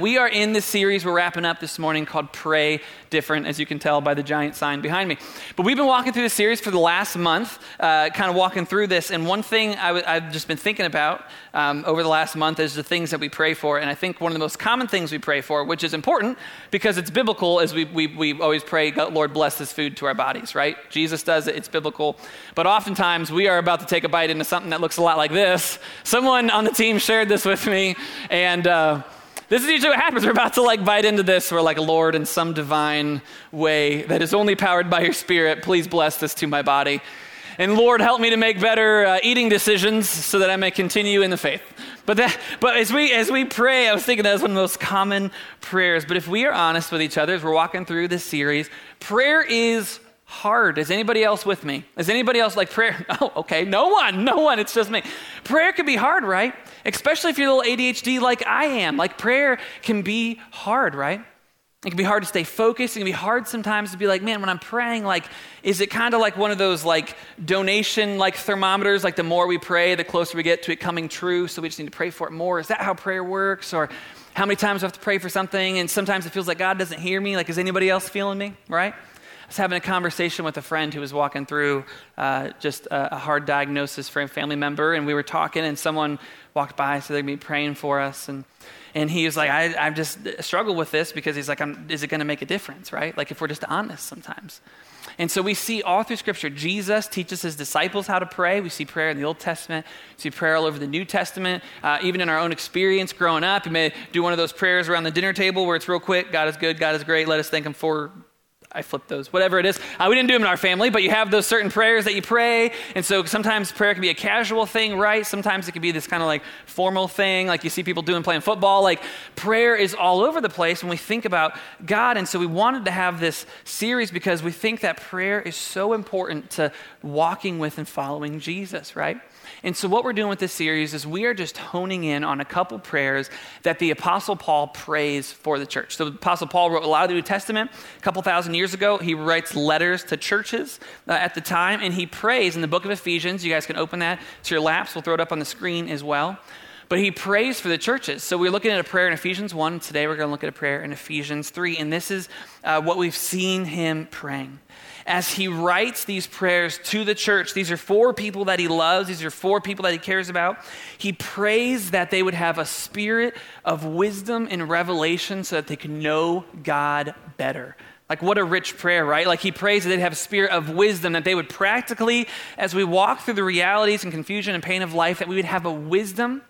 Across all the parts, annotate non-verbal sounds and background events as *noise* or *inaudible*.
We are in this series we're wrapping up this morning called Pray Different, as you can tell by the giant sign behind me. But we've been walking through this series for the last month, uh, kind of walking through this. And one thing i w- I've just been thinking about um, over the last month is the things that we pray for. And I think one of the most common things we pray for, which is important because it's biblical, is we, we, we always pray, Lord, bless this food to our bodies, right? Jesus does it, it's biblical. But oftentimes we are about to take a bite into something that looks a lot like this. Someone on the team shared this with me. And uh, this is usually what happens. We're about to like bite into this. We're like, Lord, in some divine way that is only powered by your spirit, please bless this to my body. And Lord, help me to make better uh, eating decisions so that I may continue in the faith. But, that, but as, we, as we pray, I was thinking that was one of the most common prayers. But if we are honest with each other as we're walking through this series, prayer is hard. Is anybody else with me? Is anybody else like prayer? *laughs* Oh, okay. No one. No one. It's just me. Prayer can be hard, right? Especially if you're a little ADHD like I am. Like prayer can be hard, right? It can be hard to stay focused. It can be hard sometimes to be like, man, when I'm praying, like, is it kind of like one of those like donation like thermometers? Like the more we pray, the closer we get to it coming true. So we just need to pray for it more. Is that how prayer works? Or how many times do I have to pray for something and sometimes it feels like God doesn't hear me? Like, is anybody else feeling me? Right? Was having a conversation with a friend who was walking through uh, just a, a, hard diagnosis for a family member, and we were talking, and someone walked by, so they'd be praying for us, and and he was like, I, I just struggle with this because he's like, is it going to make a difference, right? Like if we're just honest sometimes. And so we see all through Scripture, Jesus teaches his disciples how to pray. We see prayer in the Old Testament, we see prayer all over the New Testament. Uh, even in our own experience growing up, you may do one of those prayers around the dinner table where it's real quick God is good, God is great, let us thank him for I flip those, whatever it is. Uh, we didn't do them in our family, but you have those certain prayers that you pray. And so sometimes prayer can be a casual thing, right? Sometimes it can be this kind of like formal thing, like you see people doing playing football. Like prayer is all over the place when we think about God. And so we wanted to have this series because we think that prayer is so important to walking with and following Jesus, right? And so, what we're doing with this series is we are just honing in on a couple prayers that the Apostle Paul prays for the church. So, the Apostle Paul wrote a lot of the New Testament a couple thousand years ago. He writes letters to churches uh, at the time, and he prays in the book of Ephesians. You guys can open that to your laps. We'll throw it up on the screen as well. But he prays for the churches. So we're looking at a prayer in Ephesians 1. Today we're going to look at a prayer in Ephesians 3. And this is uh, what we've seen him praying as he writes these prayers to the church, these are for people that he loves, these are for people that he cares about. He prays that they would have a spirit of wisdom and revelation so that they can know God better. Like, what a rich prayer, right? Like, he prays that they'd have a spirit of wisdom, that they would practically, as we walk through the realities and confusion and pain of life, that we would have a wisdom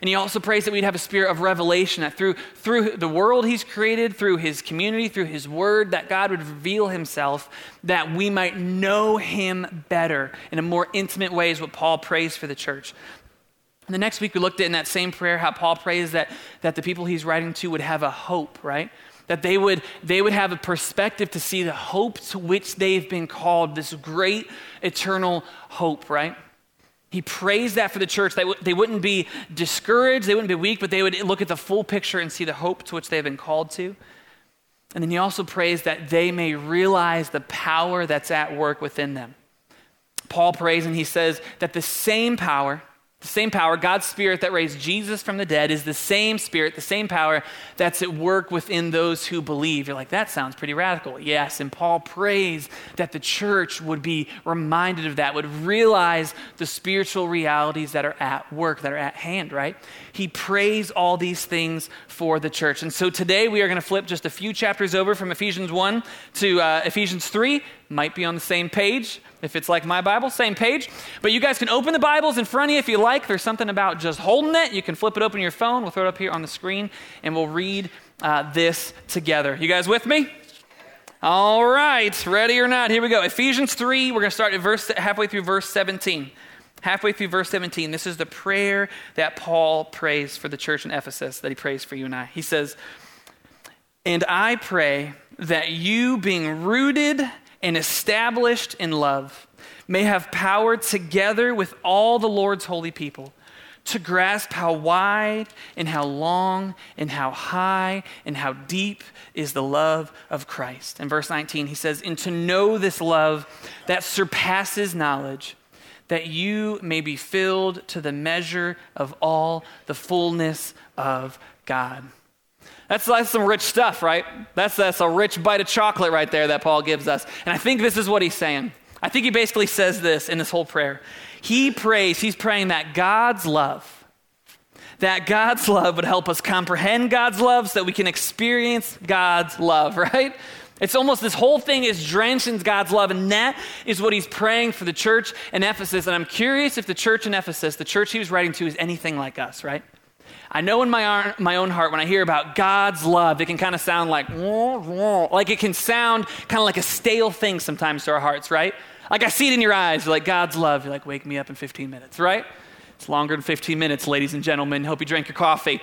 and he also prays that we'd have a spirit of revelation, that through, through the world he's created, through his community, through his word, that God would reveal himself, that we might know him better in a more intimate way, is what Paul prays for the church. And the next week, we looked at in that same prayer how Paul prays that, that the people he's writing to would have a hope, right? That they would, they would have a perspective to see the hope to which they've been called, this great eternal hope, right? He prays that for the church. W- they wouldn't be discouraged, they wouldn't be weak, but they would look at the full picture and see the hope to which they have been called to. And then he also prays that they may realize the power that's at work within them. Paul prays and he says that the same power the same power, God's Spirit that raised Jesus from the dead, is the same Spirit, the same power that's at work within those who believe. You're like, that sounds pretty radical. Yes, and Paul prays that the church would be reminded of that, would realize the spiritual realities that are at work, that are at hand, right? He prays all these things for the church. And so today we are going to flip just a few chapters over from Ephesians 1 to uh, Ephesians 3 might be on the same page. If it's like my Bible, same page. But you guys can open the Bibles in front of you if you like. There's something about just holding it. You can flip it open your phone. We'll throw it up here on the screen and we'll read uh, this together. You guys with me? All right, ready or not, here we go. Ephesians 3, we're going to start at verse halfway through verse 17. Halfway through verse 17, this is the prayer that Paul prays for the church in Ephesus, that he prays for you and I. He says, And I pray that you, being rooted and established in love, may have power together with all the Lord's holy people to grasp how wide and how long and how high and how deep is the love of Christ. In verse 19, he says, And to know this love that surpasses knowledge, that you may be filled to the measure of all the fullness of God. That's, that's some rich stuff, right? That's, that's a rich bite of chocolate right there that Paul gives us. And I think this is what he's saying. I think he basically says this in this whole prayer. He prays, he's praying that God's love, that God's love would help us comprehend God's love so that we can experience God's love, *laughs* right? It's almost this whole thing is drenched in God's love, and that is what he's praying for the church in Ephesus. And I'm curious if the church in Ephesus, the church he was writing to, is anything like us, right? I know in my, my own heart when I hear about God's love, it can kind of sound like, like it can sound kind of like a stale thing sometimes to our hearts, right? Like I see it in your eyes, like, God's love. You're like, wake me up in 15 minutes, right? It's longer than 15 minutes, ladies and gentlemen. Hope you drank your coffee.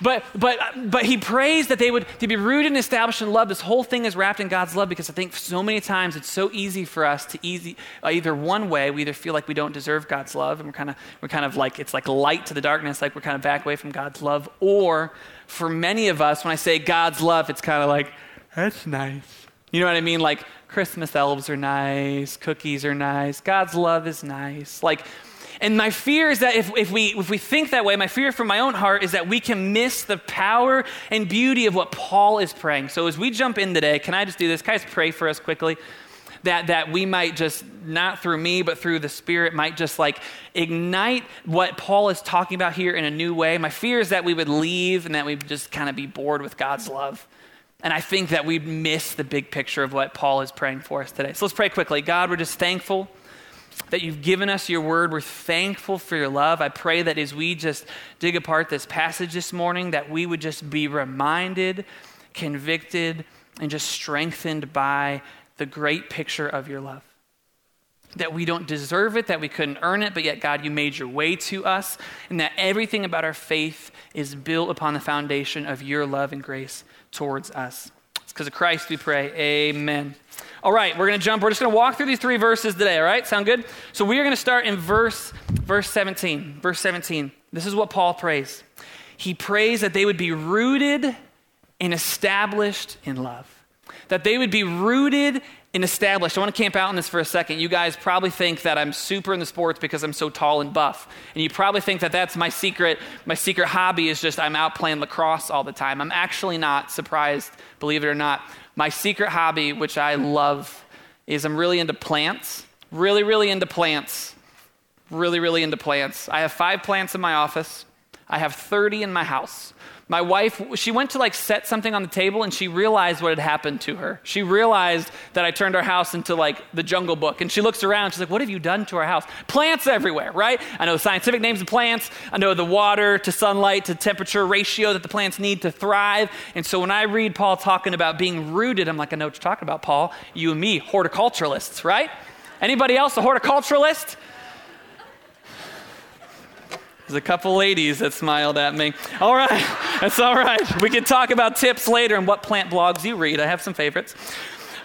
But, but, but he prays that they would to be rooted and established in love. This whole thing is wrapped in God's love because I think so many times it's so easy for us to easy, uh, either one way, we either feel like we don't deserve God's love and we're kind of we're kind of like it's like light to the darkness, like we're kind of back away from God's love. Or for many of us, when I say God's love, it's kind of like, that's nice. You know what I mean? Like Christmas elves are nice, cookies are nice, God's love is nice. Like and my fear is that if, if, we, if we think that way, my fear from my own heart is that we can miss the power and beauty of what Paul is praying. So as we jump in today, can I just do this? Can I just pray for us quickly? That, that we might just, not through me, but through the Spirit, might just like ignite what Paul is talking about here in a new way. My fear is that we would leave and that we'd just kind of be bored with God's love. And I think that we'd miss the big picture of what Paul is praying for us today. So let's pray quickly. God, we're just thankful that you've given us your word. We're thankful for your love. I pray that as we just dig apart this passage this morning, that we would just be reminded, convicted, and just strengthened by the great picture of your love. That we don't deserve it, that we couldn't earn it, but yet, God, you made your way to us, and that everything about our faith is built upon the foundation of your love and grace towards us. It's because of Christ we pray. Amen. All right, we're going to jump. We're just going to walk through these three verses today, all right? Sound good? So we are going to start in verse verse 17. Verse 17. This is what Paul prays. He prays that they would be rooted and established in love. That they would be rooted and established. I want to camp out on this for a second. You guys probably think that I'm super in the sports because I'm so tall and buff. And you probably think that that's my secret. My secret hobby is just I'm out playing lacrosse all the time. I'm actually not surprised, believe it or not. My secret hobby, which I love, is I'm really into plants. Really, really into plants. Really, really into plants. I have five plants in my office. I have 30 in my house. My wife, she went to like set something on the table and she realized what had happened to her. She realized that I turned our house into like the jungle book. And she looks around, she's like, What have you done to our house? Plants everywhere, right? I know the scientific names of plants. I know the water to sunlight to temperature ratio that the plants need to thrive. And so when I read Paul talking about being rooted, I'm like, I know what you're talking about, Paul. You and me, horticulturalists, right? Anybody else a horticulturalist? There's a couple ladies that smiled at me. All right, that's all right. We can talk about tips later and what plant blogs you read. I have some favorites.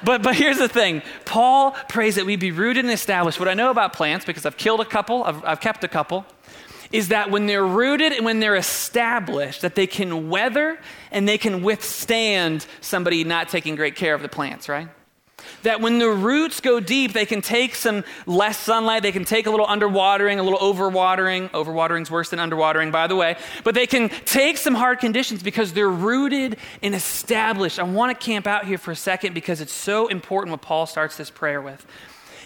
But, but here's the thing Paul prays that we be rooted and established. What I know about plants, because I've killed a couple, I've, I've kept a couple, is that when they're rooted and when they're established, that they can weather and they can withstand somebody not taking great care of the plants, right? That when the roots go deep, they can take some less sunlight, they can take a little underwatering, a little overwatering. Overwatering's worse than underwatering, by the way. But they can take some hard conditions because they're rooted and established. I want to camp out here for a second because it's so important what Paul starts this prayer with.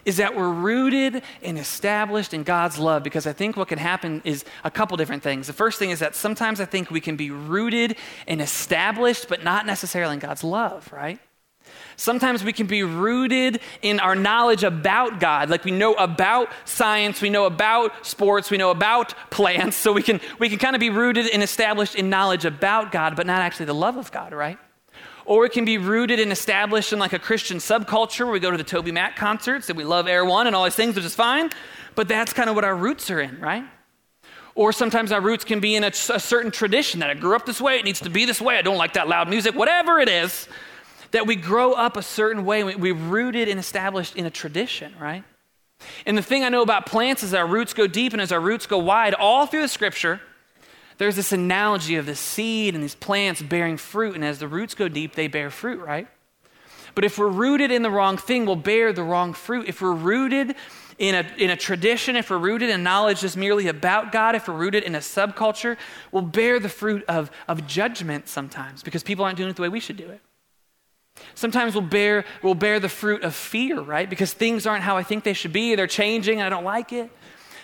Is that we're rooted and established in God's love because I think what can happen is a couple different things. The first thing is that sometimes I think we can be rooted and established, but not necessarily in God's love, right? Sometimes we can be rooted in our knowledge about God. Like we know about science, we know about sports, we know about plants. So we can, we can kind of be rooted and established in knowledge about God, but not actually the love of God, right? Or it can be rooted and established in like a Christian subculture where we go to the TobyMac concerts and we love Air One and all these things, which is fine. But that's kind of what our roots are in, right? Or sometimes our roots can be in a, a certain tradition that I grew up this way, it needs to be this way, I don't like that loud music, whatever it is that we grow up a certain way. We, are rooted and established in a tradition, right? And the thing I know about plants is our roots go deep, and as our roots go wide, all through the scripture, there's this analogy of the seed and these plants bearing fruit. And as the roots go deep, they bear fruit, right? But if we're rooted in the wrong thing, we'll bear the wrong fruit. If we're rooted in a, in a tradition, if we're rooted in knowledge just merely about God, if we're rooted in a subculture, we'll bear the fruit of, of judgment sometimes because people aren't doing it the way we should do it. Sometimes we'll bear, we'll bear the fruit of fear, right? Because things aren't how I think they should be, they're changing, and I don't like it.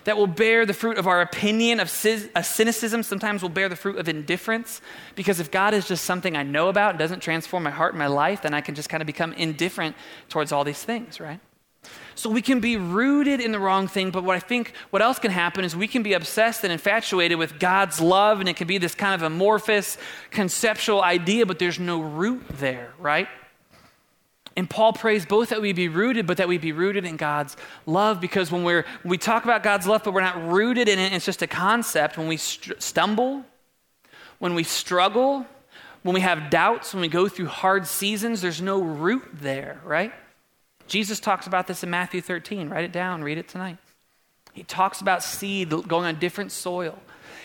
That will bear the fruit of our opinion of uh, cynicism. Sometimes we'll bear the fruit of indifference. Because if God is just something I know about and doesn't transform my heart and my life, then I can just kind of become indifferent towards all these things, right? So we can be rooted in the wrong thing, but what I think what else can happen is we can be obsessed and infatuated with God's love, and it can be this kind of amorphous conceptual idea, but there's no root there, right? And Paul prays both that we be rooted, but that we be rooted in God's love. Because when, we're, when we talk about God's love, but we're not rooted in it, it's just a concept. When we st- stumble, when we struggle, when we have doubts, when we go through hard seasons, there's no root there, right? Jesus talks about this in Matthew 13. Write it down, read it tonight. He talks about seed going on different soil.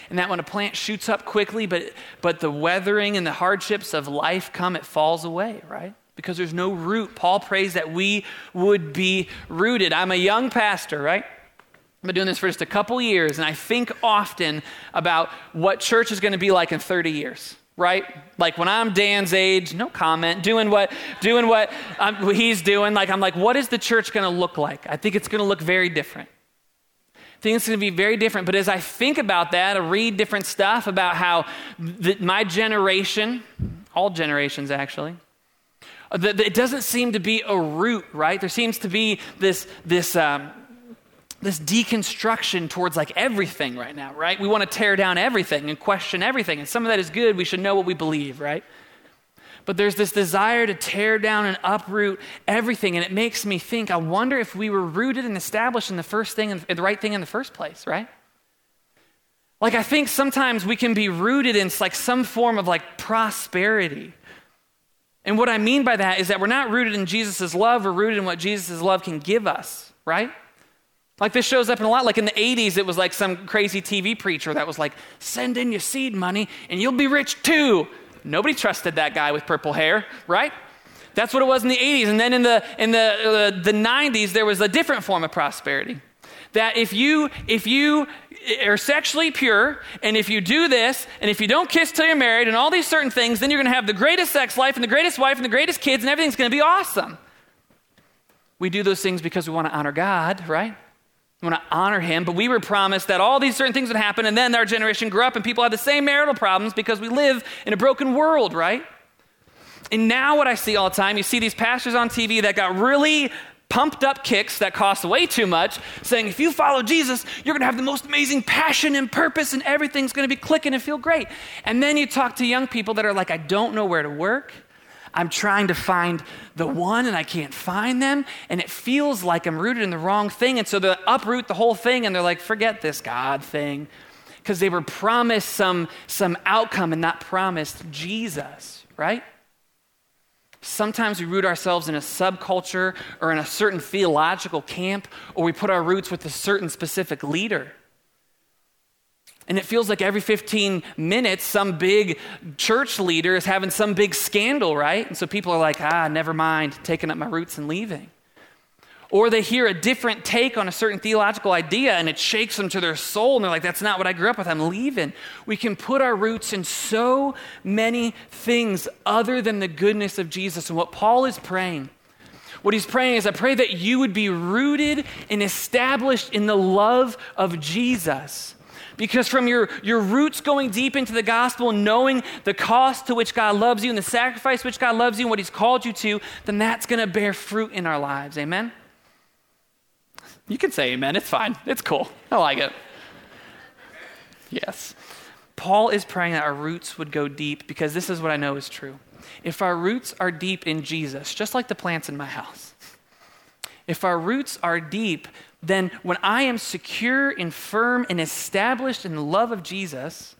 And that when a plant shoots up quickly, but, but the weathering and the hardships of life come, it falls away, right? Because there's no root. Paul prays that we would be rooted. I'm a young pastor, right? I've been doing this for just a couple years, and I think often about what church is going to be like in 30 years right? Like when I'm Dan's age, no comment, doing what, doing what, what he's doing. Like I'm like, what is the church going to look like? I think it's going to look very different. I think it's going to be very different. But as I think about that, I read different stuff about how the, my generation, all generations actually, it doesn't seem to be a root, right? There seems to be this this. Um, this deconstruction towards like everything right now, right? We want to tear down everything and question everything. And some of that is good. We should know what we believe, right? But there's this desire to tear down and uproot everything. And it makes me think, I wonder if we were rooted and established in the first thing, in the right thing in the first place, right? Like, I think sometimes we can be rooted in like some form of like prosperity. And what I mean by that is that we're not rooted in Jesus' love, we're rooted in what Jesus' love can give us, right? Like this shows up in a lot. Like in the 80s, it was like some crazy TV preacher that was like, send in your seed money and you'll be rich too. Nobody trusted that guy with purple hair, right? That's what it was in the 80s. And then in the, in the, uh, the 90s, there was a different form of prosperity. That if you, if you are sexually pure, and if you do this, and if you don't kiss till you're married, and all these certain things, then you're going to have the greatest sex life, and the greatest wife, and the greatest kids, and everything's going to be awesome. We do those things because we want to honor God, right? We want to honor him, but we were promised that all these certain things would happen, and then our generation grew up and people had the same marital problems because we live in a broken world, right? And now, what I see all the time, you see these pastors on TV that got really pumped up kicks that cost way too much, saying, if you follow Jesus, you're going to have the most amazing passion and purpose, and everything's going to be clicking and feel great. And then you talk to young people that are like, I don't know where to work. I'm trying to find the one and I can't find them. And it feels like I'm rooted in the wrong thing. And so they uproot the whole thing and they're like, forget this God thing. Because they were promised some, some outcome and not promised Jesus, right? Sometimes we root ourselves in a subculture or in a certain theological camp, or we put our roots with a certain specific leader. And it feels like every 15 minutes, some big church leader is having some big scandal, right? And so people are like, ah, never mind, taking up my roots and leaving. Or they hear a different take on a certain theological idea and it shakes them to their soul and they're like, that's not what I grew up with, I'm leaving. We can put our roots in so many things other than the goodness of Jesus. And what Paul is praying, what he's praying is, I pray that you would be rooted and established in the love of Jesus because from your, your roots going deep into the gospel, knowing the cost to which God loves you and the sacrifice which God loves you and what He's called you to, then that's going to bear fruit in our lives. Amen? You can say amen. It's fine. It's cool. I like it. Yes. Paul is praying that our roots would go deep because this is what I know is true. If our roots are deep in Jesus, just like the plants in my house, if our roots are deep, then when I am secure and firm and established in the love of Jesus,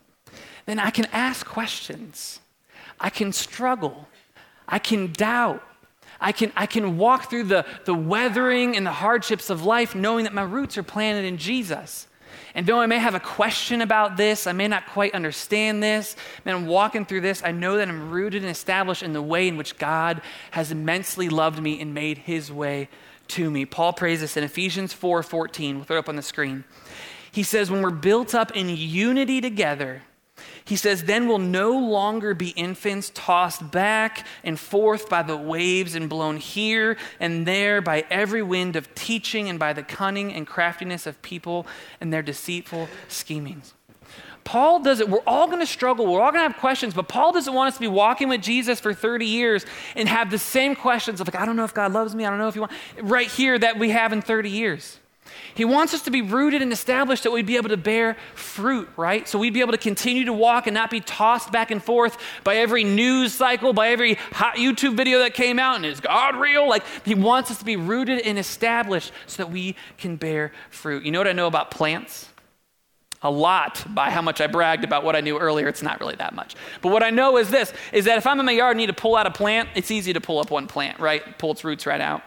then I can ask questions. I can struggle. I can doubt. I can, I can walk through the, the weathering and the hardships of life knowing that my roots are planted in Jesus. And though I may have a question about this, I may not quite understand this, man, I'm walking through this, I know that I'm rooted and established in the way in which God has immensely loved me and made his way to me. Paul prays this in Ephesians 4 14. We'll throw it up on the screen. He says, When we're built up in unity together, he says, Then we'll no longer be infants tossed back and forth by the waves and blown here and there by every wind of teaching and by the cunning and craftiness of people and their deceitful schemings. Paul doesn't, we're all going to struggle. We're all going to have questions, but Paul doesn't want us to be walking with Jesus for 30 years and have the same questions of, like, I don't know if God loves me. I don't know if you want, right here that we have in 30 years. He wants us to be rooted and established that we'd be able to bear fruit, right? So we'd be able to continue to walk and not be tossed back and forth by every news cycle, by every hot YouTube video that came out and is God real? Like he wants us to be rooted and established so that we can bear fruit. You know what I know about plants? A lot by how much I bragged about what I knew earlier. It's not really that much. But what I know is this is that if I'm in my yard and need to pull out a plant, it's easy to pull up one plant, right? Pull its roots right out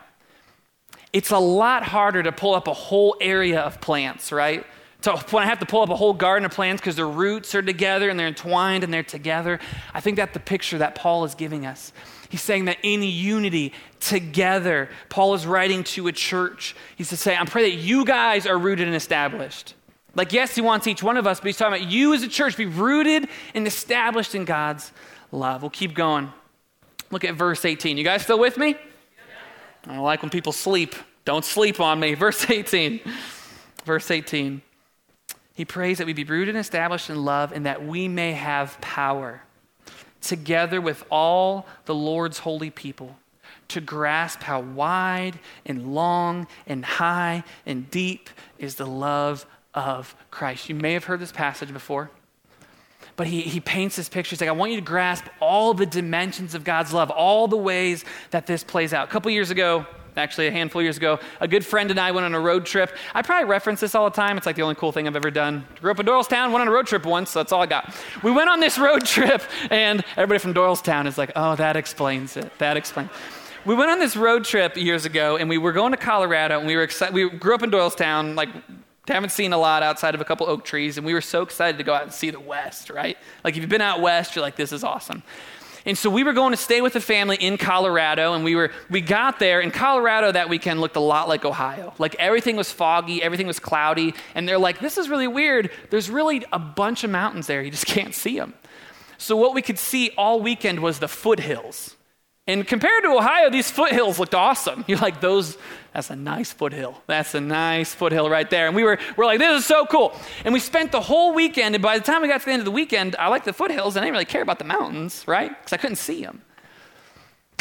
it's a lot harder to pull up a whole area of plants, right? So when I have to pull up a whole garden of plants because their roots are together and they're entwined and they're together, I think that's the picture that Paul is giving us. He's saying that in unity, together, Paul is writing to a church. He's to say, I pray that you guys are rooted and established. Like, yes, he wants each one of us, but he's talking about you as a church be rooted and established in God's love. We'll keep going. Look at verse 18. You guys still with me? I don't like when people sleep. Don't sleep on me. *laughs* Verse 18. Verse 18. He prays that we be rooted and established in love and that we may have power, together with all the Lord's holy people, to grasp how wide and long and high and deep is the love of Christ. You may have heard this passage before but he, he paints this picture. He's like, I want you to grasp all the dimensions of God's love, all the ways that this plays out. A couple years ago, actually a handful of years ago, a good friend and I went on a road trip. I probably reference this all the time. It's like the only cool thing I've ever done. Grew up in Doylestown, went on a road trip once, so that's all I got. We went on this road *laughs* trip, and everybody from Doylestown is like, oh, that explains it. That explains we went on this road trip years ago and we were going to colorado and we were excited we grew up in doylestown like haven't seen a lot outside of a couple oak trees, and we were so excited to go out and see the West, right? Like, if you've been out west, you're like, this is awesome. And so we were going to stay with a family in Colorado, and we were we got there, and Colorado that weekend looked a lot like Ohio. Like everything was foggy, everything was cloudy, and they're like, this is really weird. There's really a bunch of mountains there, you just *laughs* can't see them. So what we could see all weekend was the foothills. And compared to Ohio, these foothills looked awesome. *laughs* You're like, those, that's a nice foothill. That's a nice foothill right there. And we were, we're like, this is so cool. And we spent the whole weekend, and by the time we got to the end of the weekend, I liked the foothills, and I didn't really care about the mountains, right? Because I couldn't see them.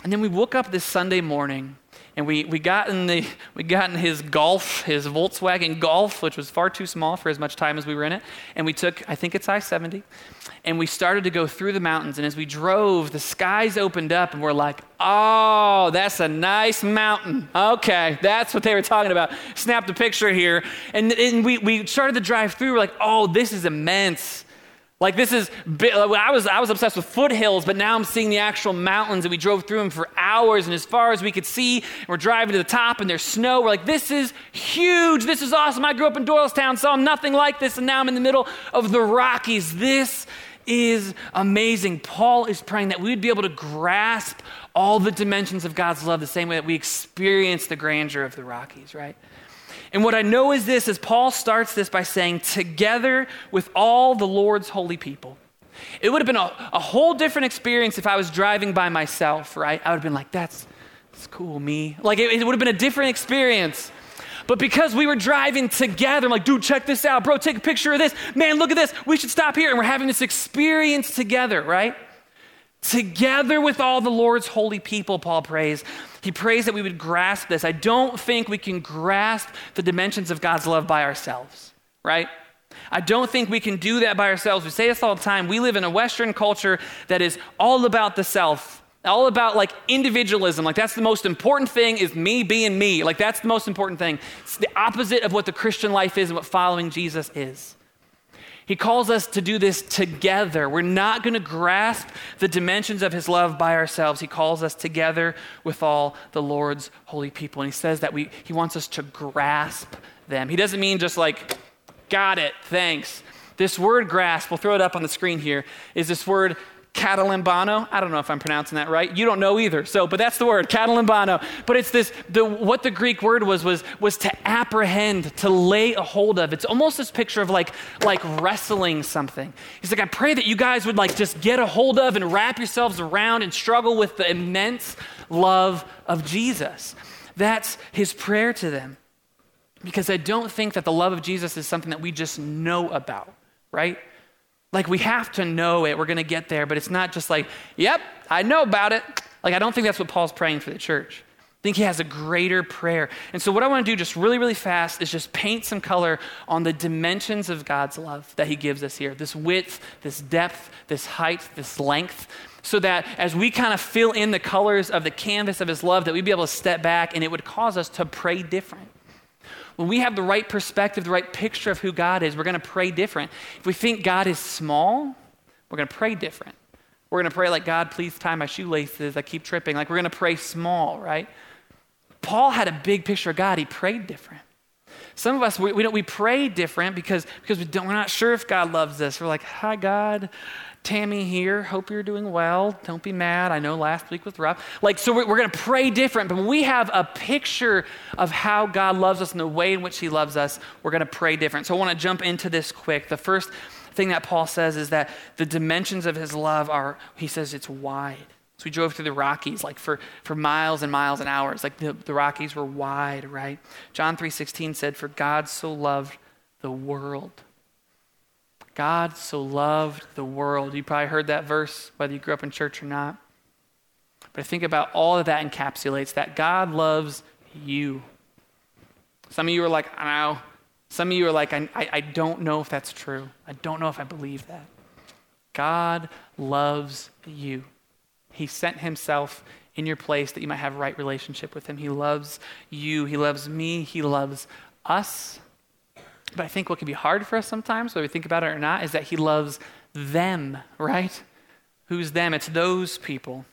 And then we woke up this Sunday morning, and we, we, got in the, we got in his Golf, his Volkswagen Golf, which was far too small for as much time as we were in it. And we took, I think it's I 70, and we started to go through the mountains. And as we drove, the skies opened up, and we're like, oh, that's a nice mountain. Okay, that's what they were talking about. Snapped a picture here. And, and we, we started to drive through, we're like, oh, this is immense. Like this is, uh, I was, I was obsessed with foothills, but now I'm seeing the actual mountains, and we drove through them for hours, and as far as we could see, we're driving to the top, and there's snow. We're like, this is huge. This is awesome. I grew up in Doylestown, saw nothing like this, and now I'm in the middle of the Rockies. This is amazing. Paul is praying that we'd be able to grasp all the dimensions of God's love the same way that we experience the grandeur of the Rockies, right? And what I know is this is Paul starts this by saying, together with all the Lord's holy people. It would have been a, a whole different experience if I was driving by myself, right? I would have been like, that's, that's cool, me. Like, it, it would have been a different experience. But because we were driving together, I'm like, dude, check this out. Bro, take a picture of this. Man, look at this. We should stop here. And we're having this experience together, right? Together with all the Lord's holy people, Paul prays. He prays that we would grasp this. I don't think we can grasp the dimensions of God's love by ourselves, right? I don't think we can do that by ourselves. We say this all the time. We live in a Western culture that is all about the self, all about like individualism. Like that's the most important thing is me being me. Like that's the most important thing. It's the opposite of what the Christian life is and what following Jesus is. He calls us to do this together. We're not going to grasp the dimensions of his love by ourselves. He calls us together with all the Lord's holy people. And he says that we, he wants us to grasp them. He doesn't mean just like Got it. Thanks. This word grasp, we'll throw it up on the screen here, is this word catalimbano. I don't know if I'm pronouncing that right. You don't know either. So, but that's the word, catalimbano. But it's this the what the Greek word was was was to apprehend, to lay a hold of. It's almost this picture of like like wrestling something. He's like, I pray that you guys would like just get a hold of and wrap yourselves around and struggle with the immense love of Jesus. That's his prayer to them. Because I don't think that the love of Jesus is something that we just know about, right? Like we have to know it. We're going to get there, but it's not just like, yep, I know about it. Like I don't think that's what Paul's praying for the church. I think he has a greater prayer. And so what I want to do just really really fast is just paint some color on the dimensions of God's love that he gives us here. This width, this depth, this height, this length so that as we kind of fill in the colors of the canvas of his love that we'd be able to step back and it would cause us to pray different when we have the right perspective, the right picture of who God is, we're going to pray different. If we think God is small, we're going to pray different. We're going to pray like, God, please tie my shoelaces. I keep tripping. Like, we're going to pray small, right? Paul had a big picture of God. He prayed different. Some of us, we, we, don't, we pray different because, because we don't, we're not sure if God loves us. We're like, hi, God. Tammy here. Hope you're doing well. Don't be mad. I know last week was rough. Like, so we're, we're going to pray different, but when we have a picture of how God loves us and the way in which He loves us, we're going to pray different. So I want to jump into this quick. The first thing that Paul says is that the dimensions of His love are, he says, it's wide. So we drove through the Rockies like for, for miles and miles and hours. Like the, the Rockies were wide, right? John 3.16 said, For God so loved the world God so loved the world. You probably heard that verse, whether you grew up in church or not. But I think about all of that encapsulates that God loves you. Some of you are like, I know. Some of you are like, I, I, I don't know if that's true. I don't know if I believe that. God loves you. He sent himself in your place that you might have a right relationship with him. He loves you. He loves me. He loves us. But I think what can be hard for us sometimes, whether we think about it or not, is that he loves them, right? Who's them? It's those people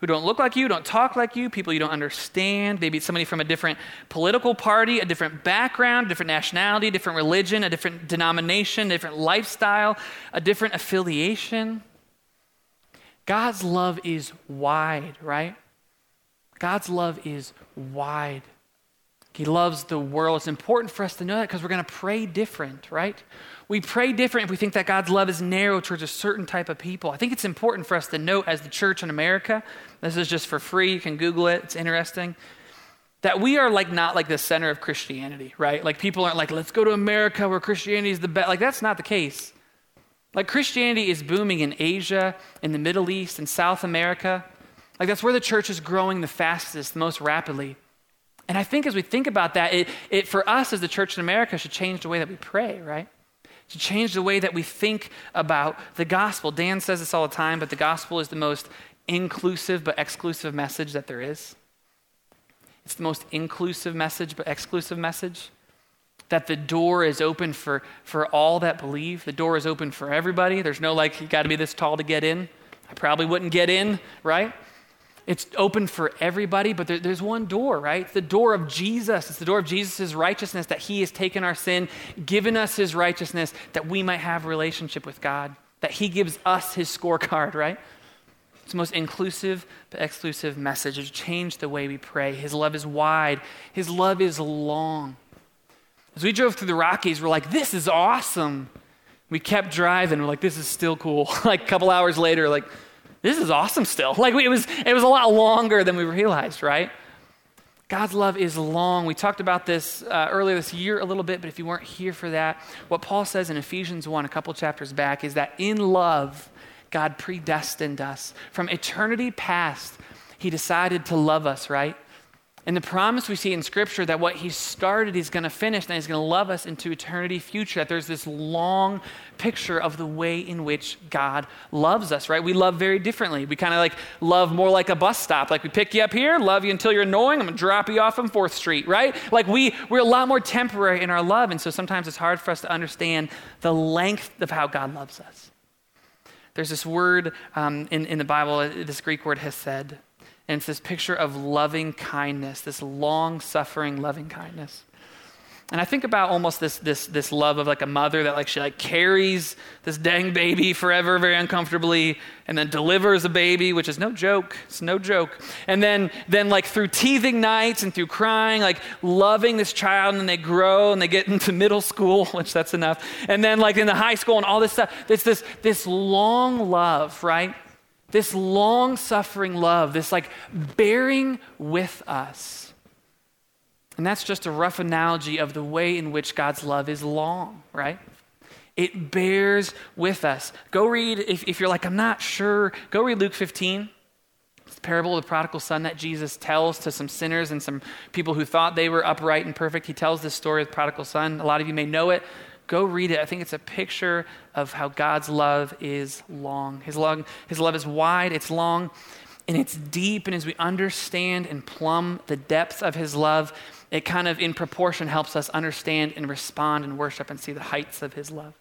who don't look like you, don't talk like you, people you don't understand. Maybe it's somebody from a different political party, a different background, different nationality, different religion, a different denomination, different lifestyle, a different affiliation. God's love is wide, right? God's love is wide. He loves the world. It's important for us to know that because we're going to pray different, right? We pray different if we think that God's love is narrow towards a certain type of people. I think it's important for us to note as the church in America, this is just for free, you can Google it, it's interesting, that we are like not like the center of Christianity, right? Like people aren't like, let's go to America where Christianity is the best. Like that's not the case. Like Christianity is booming in Asia, in the Middle East, in South America. Like that's where the church is growing the fastest, the most rapidly. And I think as we think about that, it, it for us as the church in America should change the way that we pray, right? To change the way that we think about the gospel. Dan says this all the time, but the gospel is the most inclusive but exclusive message that there is. It's the most inclusive message but exclusive message. That the door is open for, for all that believe. The door is open for everybody. There's no like, you got to be this tall to get in. I probably wouldn't get in, right? It's open for everybody, but there, there's one door, right? The door of Jesus. It's the door of Jesus' righteousness that He has taken our sin, given us His righteousness, that we might have relationship with God, that He gives us His scorecard, right? It's the most inclusive but exclusive message. It's changed the way we pray. His love is wide, His love is long. As we drove through the Rockies, we're like, this is awesome. We kept driving. We're like, this is still cool. *laughs* like a couple hours later, like, this is awesome still. Like it was, it was a lot longer than we realized, right? God's love is long. We talked about this uh, earlier this year a little bit, but if you weren't here for that, what Paul says in Ephesians 1, a couple chapters back, is that in love, God predestined us. From eternity past, He decided to love us, right? And the promise we see in Scripture that what He started, He's going to finish, and He's going to love us into eternity future. That there's this long picture of the way in which God loves us, right? We love very differently. We kind of like love more like a bus stop. Like we pick you up here, love you until you're annoying, I'm going to drop you off on 4th Street, right? Like we, we're a lot more temporary in our love. And so sometimes it's hard for us to understand the length of how God loves us. There's this word um, in, in the Bible, this Greek word hesed and it's this picture of loving kindness, this long suffering loving kindness. And I think about almost this, this, this love of like a mother that like she like carries this dang baby forever very uncomfortably and then delivers a baby, which is no joke. It's no joke. And then, then like through teething nights and through crying, like loving this child and then they grow and they get into middle school, *laughs* which that's enough. And then like in the high school and all this stuff. It's this, this long love, right? This long suffering love, this like bearing with us and that's just a rough analogy of the way in which God's love is long, right? It bears with us. Go read, if, if you're like, I'm not sure, go read Luke 15. It's the parable of the prodigal son that Jesus tells to some sinners and some people who thought they were upright and perfect. He tells this story of the prodigal son. A lot of you may know it. Go read it. I think it's a picture of how God's love is long. His, his love is wide, it's long, and it's deep. And as we understand and plumb the depths of his love, it kind of in proportion helps us understand and respond and worship and see the heights of his love.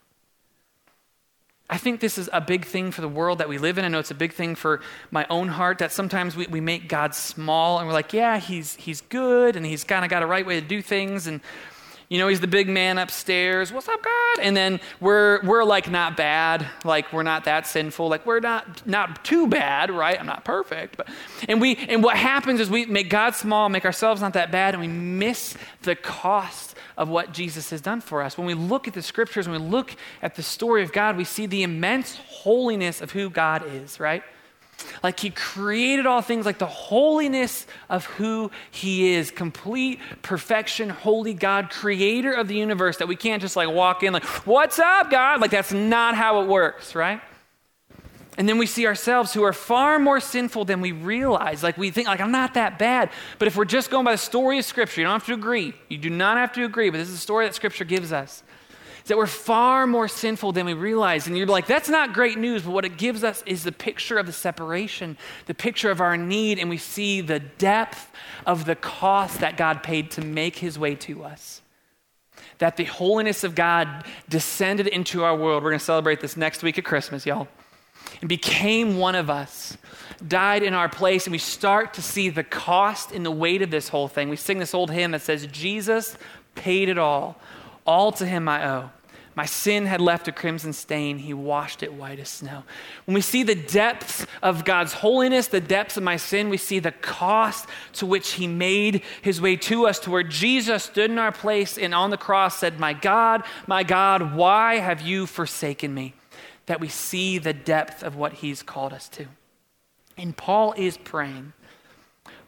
I think this is a big thing for the world that we live in. I know it's a big thing for my own heart that sometimes we, we make God small and we're like, yeah, he's, he's good and he's kind of got a right way to do things. And you know, he's the big man upstairs. What's up, God? And then we're we're like not bad, like we're not that sinful, like we're not not too bad, right? I'm not perfect, but and we and what happens is we make God small, make ourselves not that bad, and we miss the cost of what Jesus has done for us. When we look at the scriptures, when we look at the story of God, we see the immense holiness of who God is, right? Like he created all things, like the holiness of who he is, complete perfection, holy God, creator of the universe, that we can't just like walk in like, what's up, God? Like that's not how it works, right? And then we see ourselves who are far more sinful than we realize. Like we think, like, I'm not that bad. But if we're just going by the story of Scripture, you don't have to agree. You do not have to agree, but this is the story that Scripture gives us that we're far more sinful than we realize. And you're like, that's not great news, but what it gives us is the picture of the separation, the picture of our need, and we see the depth of the cost that God paid to make his way to us. That the holiness of God descended into our world. We're going to celebrate this next week at Christmas, y'all. And became one of us died in our place, and we start to see the cost and the weight of this whole thing. We sing this old hymn that says, Jesus paid it all. All to him I owe. My sin had left a crimson stain. He washed it white as snow. When we see the depths of God's holiness, the depths of my sin, we see the cost to which He made His way to us, to where Jesus stood in our place and on the cross said, My God, my God, why have you forsaken me? That we see the depth of what He's called us to. And Paul is praying.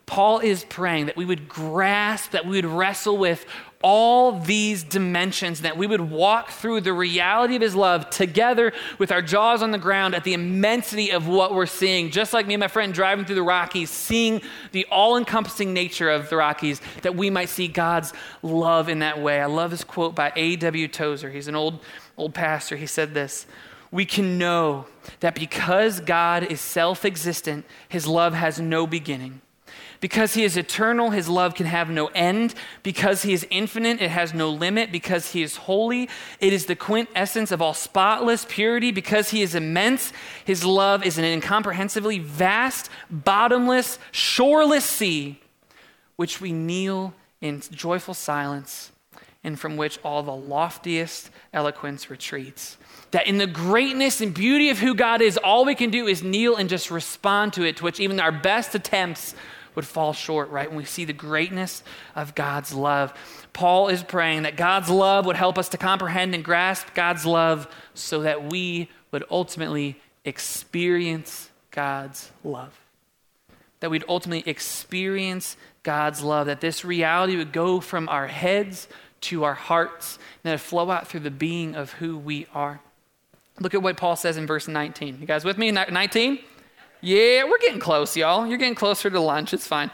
Paul is praying that we would grasp, that we would wrestle with all these dimensions, that we would walk through the reality of his love together with our jaws on the ground at the immensity of what we're seeing. Just like me and my friend driving through the Rockies, seeing the all encompassing nature of the Rockies, that we might see God's love in that way. I love this quote by A.W. Tozer. He's an old, old pastor. He said this We can know that because God is self existent, his love has no beginning. Because he is eternal, his love can have no end. Because he is infinite, it has no limit. Because he is holy, it is the quintessence of all spotless purity. Because he is immense, his love is an incomprehensibly vast, bottomless, shoreless sea, which we kneel in joyful silence and from which all the loftiest eloquence retreats. That in the greatness and beauty of who God is, all we can do is kneel and just respond to it, to which even our best attempts would fall short, right? When we see the greatness of God's love. Paul is praying that God's love would help us to comprehend and grasp God's love so that we would ultimately experience God's love. That we'd ultimately experience God's love, that this reality would go from our heads to our hearts, and that it flow out through the being of who we are. Look at what Paul says in verse 19. You guys with me? 19? Yeah, we're getting close, y'all. You're getting closer to lunch. It's fine.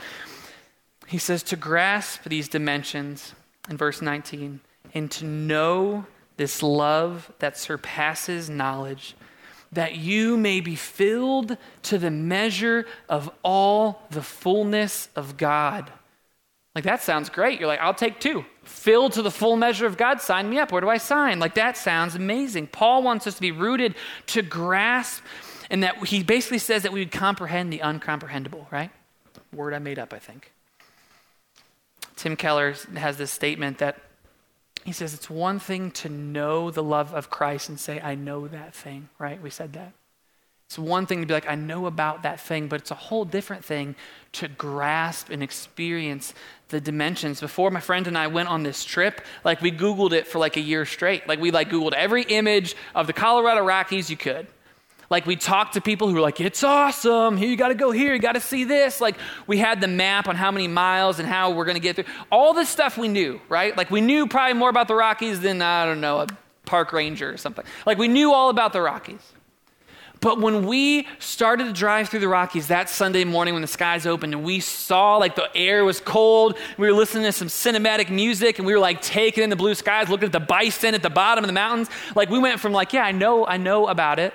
He says to grasp these dimensions in verse 19 and to know this love that surpasses knowledge, that you may be filled to the measure of all the fullness of God. Like, that sounds great. You're like, I'll take two. Filled to the full measure of God, sign me up. Where do I sign? Like, that sounds amazing. Paul wants us to be rooted to grasp and that he basically says that we would comprehend the uncomprehendable, right? Word I made up, I think. Tim Keller has this statement that He says it's one thing to know the love of Christ and say, I know that thing, right? We said that. It's one thing to be like, I know about that thing, but it's a whole different thing to grasp and experience the dimensions. Before my friend and I went on this trip, like we Googled it for like a year straight. Like we like Googled every image of the Colorado Rockies you could. Like we talked to people who were like, it's awesome. Here, you got to go here. You got to see this. Like we had the map on how many miles and how we're going to get through. All this stuff we knew, right? Like we knew probably more about the Rockies than, I don't know, a park ranger or something. Like we knew all about the Rockies. But when we started to drive through the Rockies that Sunday morning when the skies opened and we saw like the air was cold, we were listening to some cinematic music and we were like taking in the blue skies, looking at the bison at the bottom of the mountains. Like we went from like, yeah, I know, I know about it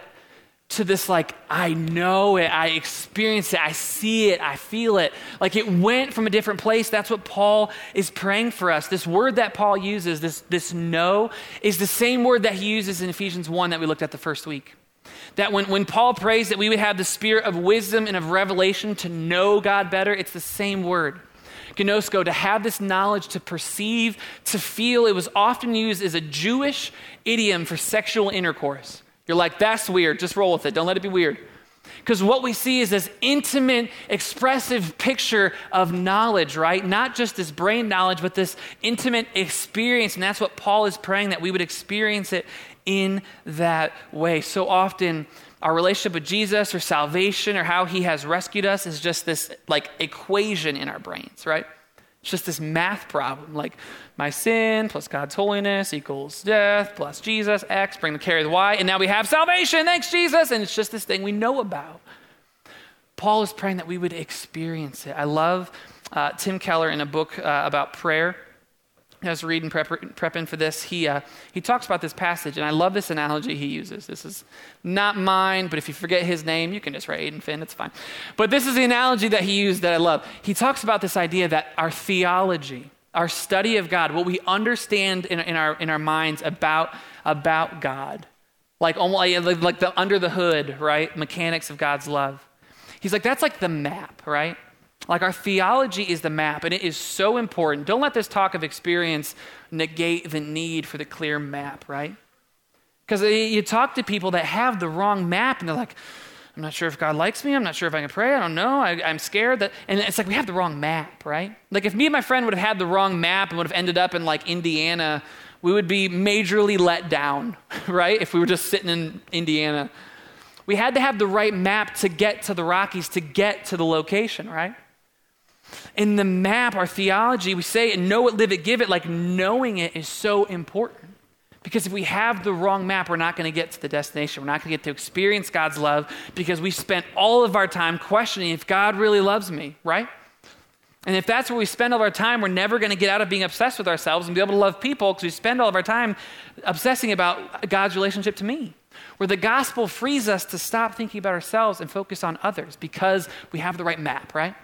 to this like i know it i experience it i see it i feel it. Like it went from a different place. That's what paul is praying for us. This word that paul uses this this know is the same word that he uses in ephesians 1 that we looked at the first week. That when, when Paul prays that we would have the spirit of wisdom and of revelation to know God better, it's the same word. Gnosko, to have this knowledge, to perceive, to feel, it was often used as a Jewish idiom for sexual intercourse. You're like, that's weird. Just roll with it. Don't let it be weird. Because what we see is this intimate, expressive picture of knowledge, right? Not just this brain knowledge, but this intimate experience. And that's what Paul is praying that we would experience it in that way. So often, our relationship with Jesus or salvation or how he has rescued us is just this like equation in our brains, right? It's just this math problem like my sin plus God's holiness equals death plus Jesus, X, bring the carry the Y, and now we have salvation. Thanks, Jesus. And it's just this thing we know about. Paul is praying that we would experience it. I love uh, Tim Keller in a book uh, about prayer I was reading, prep, prepping for this, he, uh, he talks about this passage, and I love this analogy he uses. This is not mine, but if you forget his name, you can just write Aiden Finn, it's fine. But this is the analogy that he used that I love. He talks about this idea that our theology, our study of God, what we understand in, in, our, in our minds about, about God, like, like the under the hood, right? Mechanics of God's love. He's like, that's like the map, right? Like our theology is the map, and it is so important. Don't let this talk of experience negate the need for the clear map, right? Because you talk to people that have the wrong map, and they're like, I'm not sure if God likes me. I'm not sure if I can pray. I don't know. I, am scared that. And it's like we have the wrong map, right? Like if me and my friend would have had the wrong map and would have ended up in like Indiana, we would be majorly let down, *laughs* right? If we were just sitting in Indiana. We had to have the right map to get to the Rockies, to get to the location, right? In the map, our theology, we say and know it, live it, give it, like knowing it is so important. Because if we have the wrong map, we're not going to get to the destination. We're not going to get to experience God's love because we spent all of our time questioning if God really loves me, right? And if that's where we spend all of our time, we're never going to get out of being obsessed with ourselves and be able to love people because we spend all of our time obsessing about God's relationship to me. Where the gospel frees us to stop thinking about ourselves and focus on others because we have the right map, right?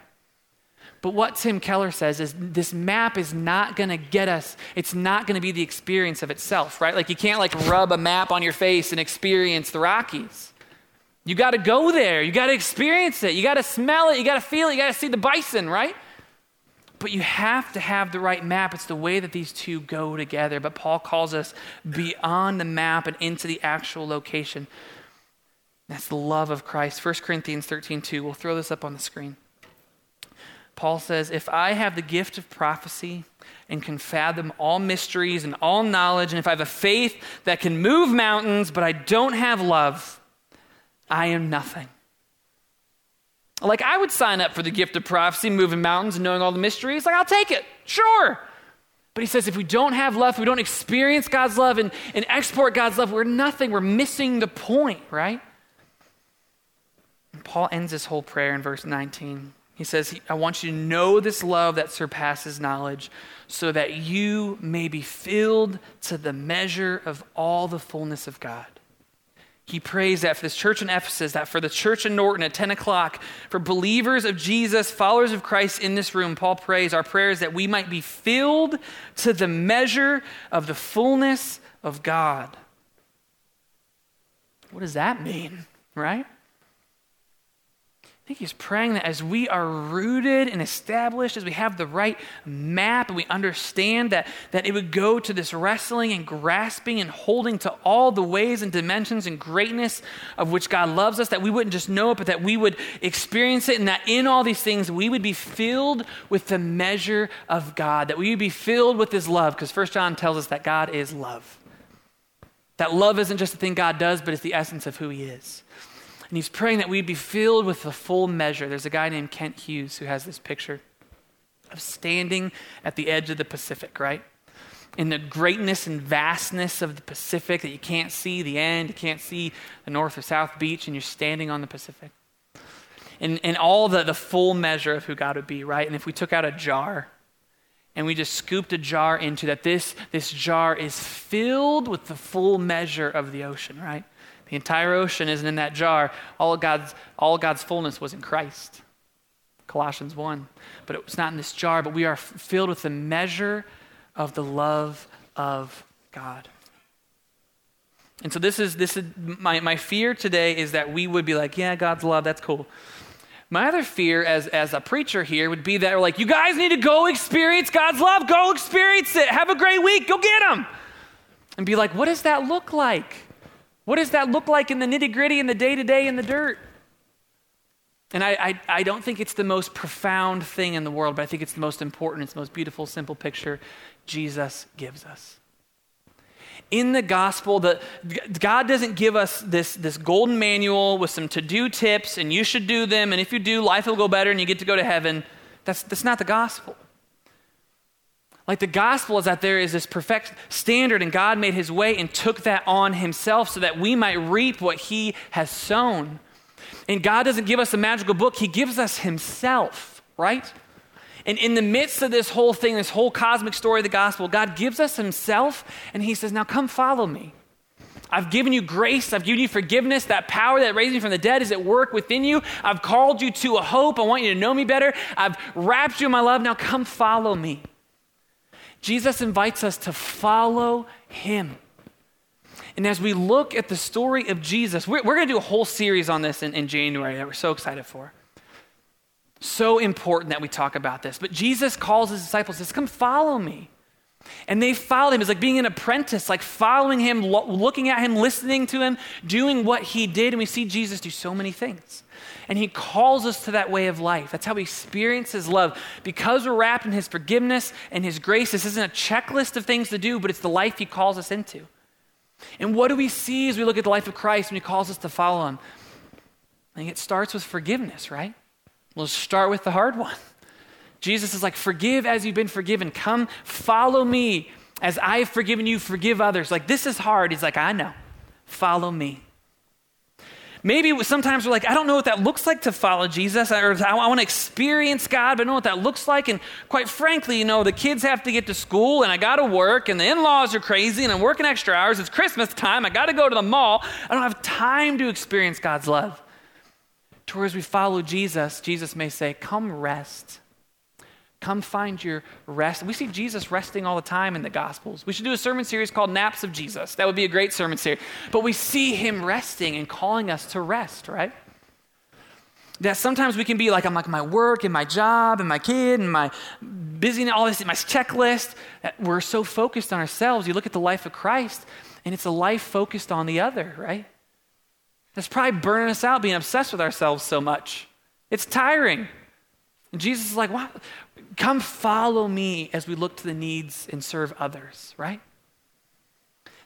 But what Tim Keller says is this map is not going to get us, it's not going to be the experience of itself, right? Like you can't like rub a map on your face and experience the Rockies. You got to go there. You got to experience it. You got to smell it. You got to feel it. You got to see the bison, right? But you have to have the right map. It's the way that these two go together. But Paul calls us beyond the map and into the actual location. That's the love of Christ. 1 Corinthians 13, 2. We'll throw this up on the screen. Paul says, If I have the gift of prophecy and can fathom all mysteries and all knowledge, and if I have a faith that can move mountains, but I don't have love, I am nothing. Like, I would sign up for the gift of prophecy, moving mountains, and knowing all the mysteries. Like, I'll take it, sure. But he says, if we don't have love, if we don't experience God's love and, and export God's love, we're nothing. We're missing the point, right? And Paul ends this whole prayer in verse 19. He says, I want you to know this love that surpasses knowledge, so that you may be filled to the measure of all the fullness of God. He prays that for this church in Ephesus, that for the church in Norton at 10 o'clock, for believers of Jesus, followers of Christ in this room, Paul prays, our prayer is that we might be filled to the measure of the fullness of God. What does that mean, right? Think he's praying that as we are rooted and established, as we have the right map and we understand that, that it would go to this wrestling and grasping and holding to all the ways and dimensions and greatness of which God loves us, that we wouldn't just know it, but that we would experience it, and that in all these things we would be filled with the measure of God, that we would be filled with his love, because First John tells us that God is love. That love isn't just a thing God does, but it's the essence of who he is. And he's praying that we'd be filled with the full measure. There's a guy named Kent Hughes who has this picture of standing at the edge of the Pacific, right? In the greatness and vastness of the Pacific that you can't see the end, you can't see the north or south beach, and you're standing on the Pacific. And, and all the, the full measure of who God would be, right? And if we took out a jar and we just scooped a jar into that, this, this jar is filled with the full measure of the ocean, right? The entire ocean isn't in that jar. All God's, all God's fullness was in Christ. Colossians 1. But it was not in this jar, but we are filled with the measure of the love of God. And so this is this is my, my fear today is that we would be like, yeah, God's love, that's cool. My other fear as, as a preacher here would be that we're like, you guys need to go experience God's love. Go experience it. Have a great week. Go get them. And be like, what does that look like? What does that look like in the nitty gritty, in the day to day, in the dirt? And I, I, I, don't think it's the most profound thing in the world, but I think it's the most important, it's the most beautiful, simple picture Jesus gives us. In the gospel, the, God doesn't give us this, this golden manual with some to do tips, and you should do them, and if you do, life will go better and you get to go to heaven. That's, that's not the gospel. Like the gospel is that there is this perfect standard, and God made his way and took that on himself so that we might reap what he has sown. And God doesn't give us a magical book, he gives us himself, right? And in the midst of this whole thing, this whole cosmic story of the gospel, God gives us himself, and he says, Now come follow me. I've given you grace. I've given you forgiveness. That power that raised me from the dead is at work within you. I've called you to a hope. I want you to know me better. I've wrapped you in my love. Now come follow me. Jesus invites us to follow him. And as we look at the story of Jesus, we're, we're going to do a whole series on this in, in January that we're so excited for. So important that we talk about this. But Jesus calls his disciples, says, Come follow me. And they followed him. It's like being an apprentice, like following him, lo- looking at him, listening to him, doing what he did. And we see Jesus do so many things. And he calls us to that way of life. That's how we experience his love. Because we're wrapped in his forgiveness and his grace, this isn't a checklist of things to do, but it's the life he calls us into. And what do we see as we look at the life of Christ when he calls us to follow him? I think it starts with forgiveness, right? We'll start with the hard one. Jesus is like, Forgive as you've been forgiven. Come follow me as I've forgiven you, forgive others. Like, this is hard. He's like, I know. Follow me. Maybe sometimes we're like, I don't know what that looks like to follow Jesus, or I want to experience God, but I don't know what that looks like. And quite frankly, you know, the kids have to get to school, and I got to work, and the in laws are crazy, and I'm working extra hours. It's Christmas time. I got to go to the mall. I don't have time to experience God's love. Towards we follow Jesus, Jesus may say, Come rest Come find your rest. We see Jesus resting all the time in the Gospels. We should do a sermon series called Naps of Jesus. That would be a great sermon series. But we see him resting and calling us to rest, right? That sometimes we can be like, I'm like my work and my job and my kid and my busyness, all this, my checklist. We're so focused on ourselves. You look at the life of Christ, and it's a life focused on the other, right? That's probably burning us out being obsessed with ourselves so much. It's tiring. And Jesus is like, "What? Come follow me as we look to the needs and serve others, right?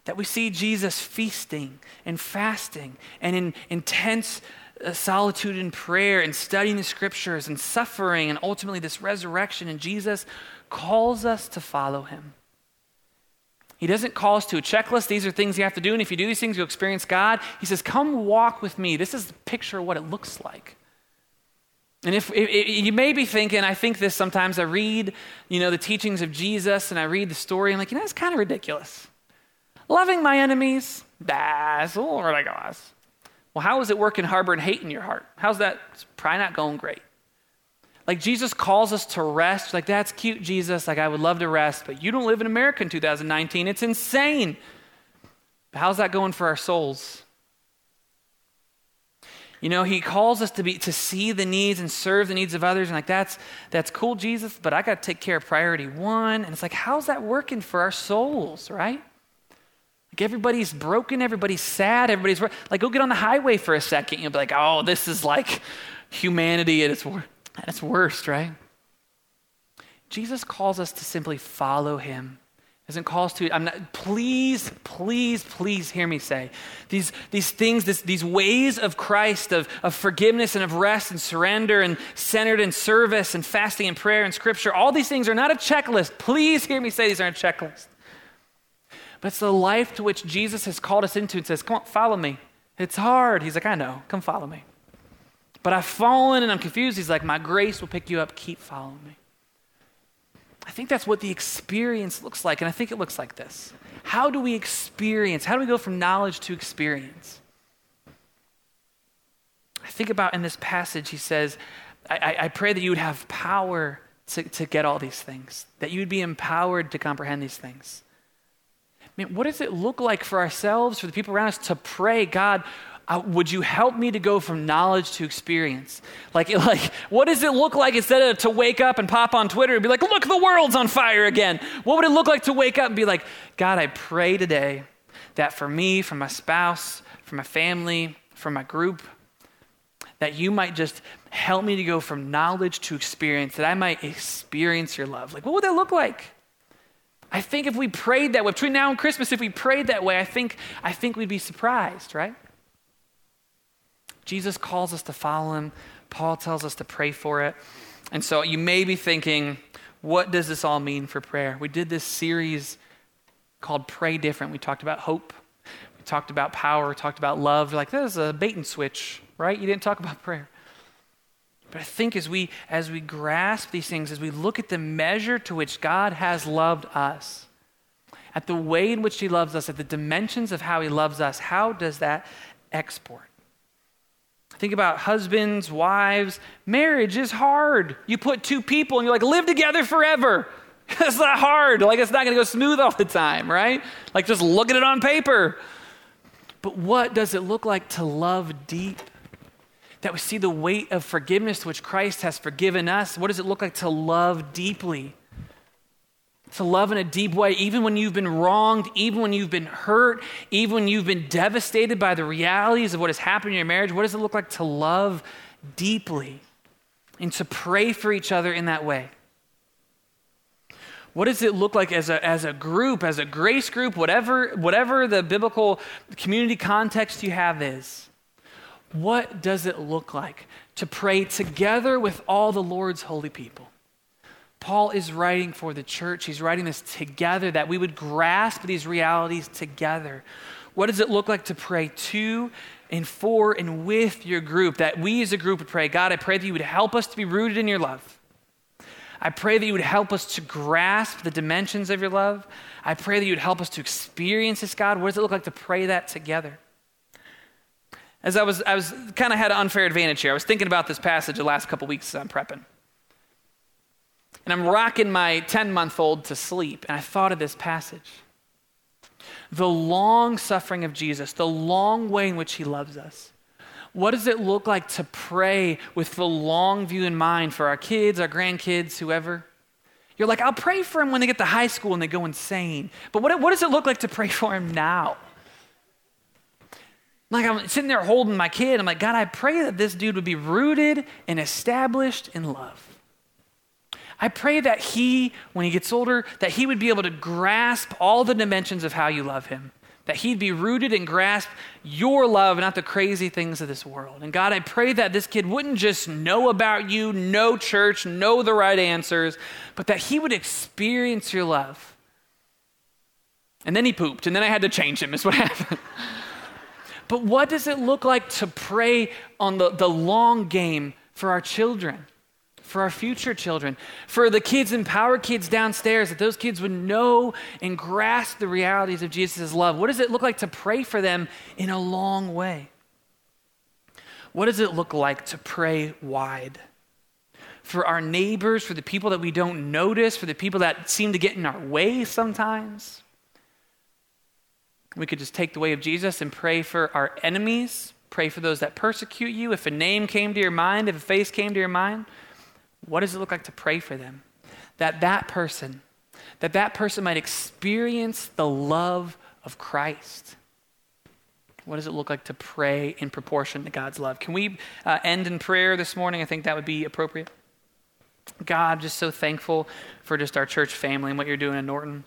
That we see Jesus feasting and fasting and in intense uh, solitude and prayer and studying the scriptures and suffering and ultimately this resurrection. And Jesus calls us to follow him. He doesn't call us to a checklist. These are things you have to do. And if you do these things, you'll experience God. He says, Come walk with me. This is the picture of what it looks like. And if, you may be thinking, I think this sometimes. I read, you know, the teachings of Jesus, and I read the story, and I'm like, you know, it's kind of ridiculous. Loving my enemies, that's a little ridiculous. Well, how is it working harbor and hate in your heart? How's that? It's probably not going great. Like Jesus calls us to rest. Like that's cute, Jesus. Like I would love to rest, but you don't live in America in 2019. It's insane. But how's that going for our souls? You know, he calls us to be to see the needs and serve the needs of others. And like that's that's cool, Jesus, but I got to take care of priority one. And it's like, how's that working for our souls, right? Like everybody's broken, everybody's sad, everybody's like go get on the highway for a second. You'll be like, oh, this is like humanity at its, at its worst, right? Jesus calls us to simply follow him doesn't call us to i'm not please please please hear me say these, these things this, these ways of christ of, of forgiveness and of rest and surrender and centered in service and fasting and prayer and scripture all these things are not a checklist. Please hear me say these aren't a checklist but it's the life to which jesus has called us into and says come on follow me. It's hard. He's like i know. Come follow me. But i've fallen and i'm confused. He's like my grace will pick you up. Keep following me I think that's what the experience looks like. And I think it looks like this. How do we experience? How do we go from knowledge to experience? I think about in this passage, he says, I, I pray that you would have power to, to get all these things, that you would be empowered to comprehend these things. I mean, what does it look like for ourselves, for the people around us, to pray, God, uh, would you help me to go from knowledge to experience? Like, *laughs* like, what does it look like instead of to wake up and pop on Twitter and be like, look, the world's on fire again? What would it look like to wake up and be like, God, I pray today that for me, for my spouse, for my family, for my group, that you might just help me to go from knowledge to experience, that I might experience your love. Like, what would that look like? I think if we prayed that way, between now and Christmas, if we prayed that way, I think, I think we'd be surprised, right? Jesus calls us to follow him. Paul tells us to pray for it. And so you may be thinking, what does this all mean for prayer? We did this series called Pray Different. We talked about hope, we talked about power, we talked about love. You're like, this is a bait and switch, right? You didn't talk about prayer. But I think as we as we grasp these things, as we look at the measure to which God has loved us, at the way in which He loves us, at the dimensions of how He loves us, how does that export? Think about husbands, wives. Marriage is hard. You put two people and you're like, live together forever. *laughs* It's not hard. Like, it's not going to go smooth all the time, right? Like, just look at it on paper. But what does it look like to love deep? That we see the weight of forgiveness which Christ has forgiven us. What does it look like to love deeply? To love in a deep way, even when you've been wronged, even when you've been hurt, even when you've been devastated by the realities of what has happened in your marriage. What does it look like to love deeply and to pray for each other in that way? What does it look like as a, as a group, as a grace group, whatever, whatever the biblical community context you have is? What does it look like to pray together with all the Lord's holy people? Paul is writing for the church. He's writing this together that we would grasp these realities together. What does it look like to pray to and for and with your group? That we as a group would pray, God, I pray that you would help us to be rooted in your love. I pray that you would help us to grasp the dimensions of your love. I pray that you would help us to experience this, God. What does it look like to pray that together? As I was, I was kind of had an unfair advantage here. I was thinking about this passage the last couple weeks as I'm prepping and I'm rocking my 10 month old to sleep, and I thought of this passage. The long suffering of Jesus, the long way in which he loves us. What does it look like to pray with the long view in mind for our kids, our grandkids, whoever? You're like, I'll pray for them when they get to high school and they go insane. But what, what does it look like to pray for them now? Like I'm sitting there holding my kid. I'm like, God, I pray that this dude would be rooted and established in love. I pray that he, when he gets older, that he would be able to grasp all the dimensions of how you love him. That he'd be rooted and grasp your love, not the crazy things of this world. And God, I pray that this kid wouldn't just know about you, know church, know the right answers, but that he would experience your love. And then he pooped, and then I had to change him, is what *laughs* happened. but what does it look like to pray on the, the long game for our children? For our future children, for the kids and power kids downstairs, that those kids would know and grasp the realities of Jesus' love. What does it look like to pray for them in a long way? What does it look like to pray wide? For our neighbors, for the people that we don't notice, for the people that seem to get in our way sometimes. We could just take the way of Jesus and pray for our enemies, pray for those that persecute you. If a name came to your mind, if a face came to your mind, what does it look like to pray for them? That that person, that that person might experience the love of Christ. What does it look like to pray in proportion to God's love? Can we uh, end in prayer this morning? I think that would be appropriate. God, just so thankful for just our church family and what you're doing in Norton.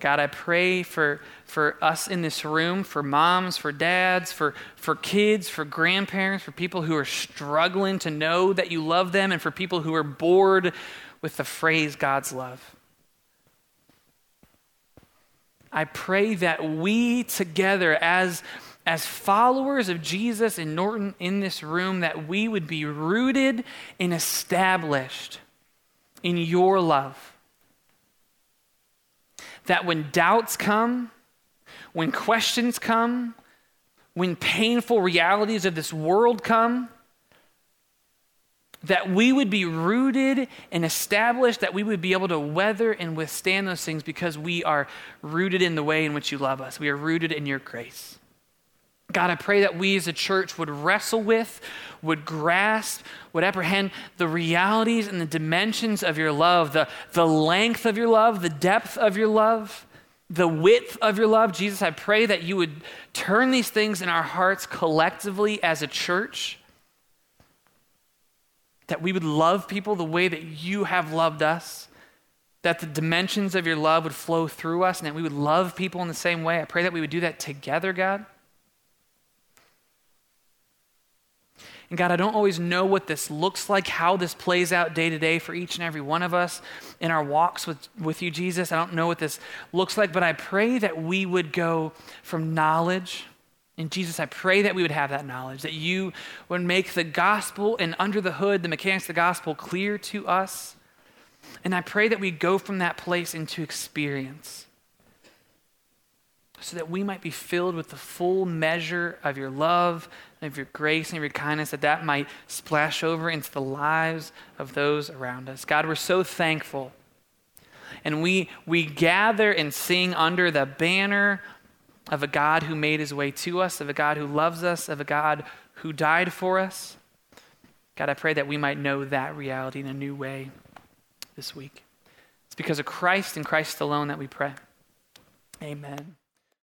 God, I pray for, for us in this room, for moms, for dads, for, for kids, for grandparents, for people who are struggling to know that you love them, and for people who are bored with the phrase God's love. I pray that we together, as, as followers of Jesus in Norton in this room, that we would be rooted and established in your love that when doubts come, when questions come, when painful realities of this world come, that we would be rooted and established, that we would be able to weather and withstand those things because we are rooted in the way in which you love us. We are rooted in your grace. God, I pray that we as a church would wrestle with, would grasp, would apprehend the realities and the dimensions of your love, the, the length of your love, the depth of your love, the width of your love. Jesus, I pray that you would turn these things in our hearts collectively as a church, that we would love people the way that you have loved us. That the dimensions of your love would flow through us and that we would love people in the same way. I pray that we would do that together, God. And God, I don't always know what this looks like, how this plays out day to day for each and every one of us in our walks with, with you, Jesus. I don't know what this looks like, but I pray that we would go from knowledge. And Jesus, I pray that we would have that knowledge, that you would make the gospel and under the hood, the mechanics of the gospel clear to us. And I pray that we go from that place into experience so that we might be filled with the full measure of your love of your grace and of your kindness, that that might splash over into the lives of those around us. God, we're so thankful. And we, we gather and sing under the banner of a God who made his way to us, of a God who loves us, of a God who died for us. God, I pray that we might know that reality in a new way this week. It's because of Christ and Christ alone that we pray. Amen.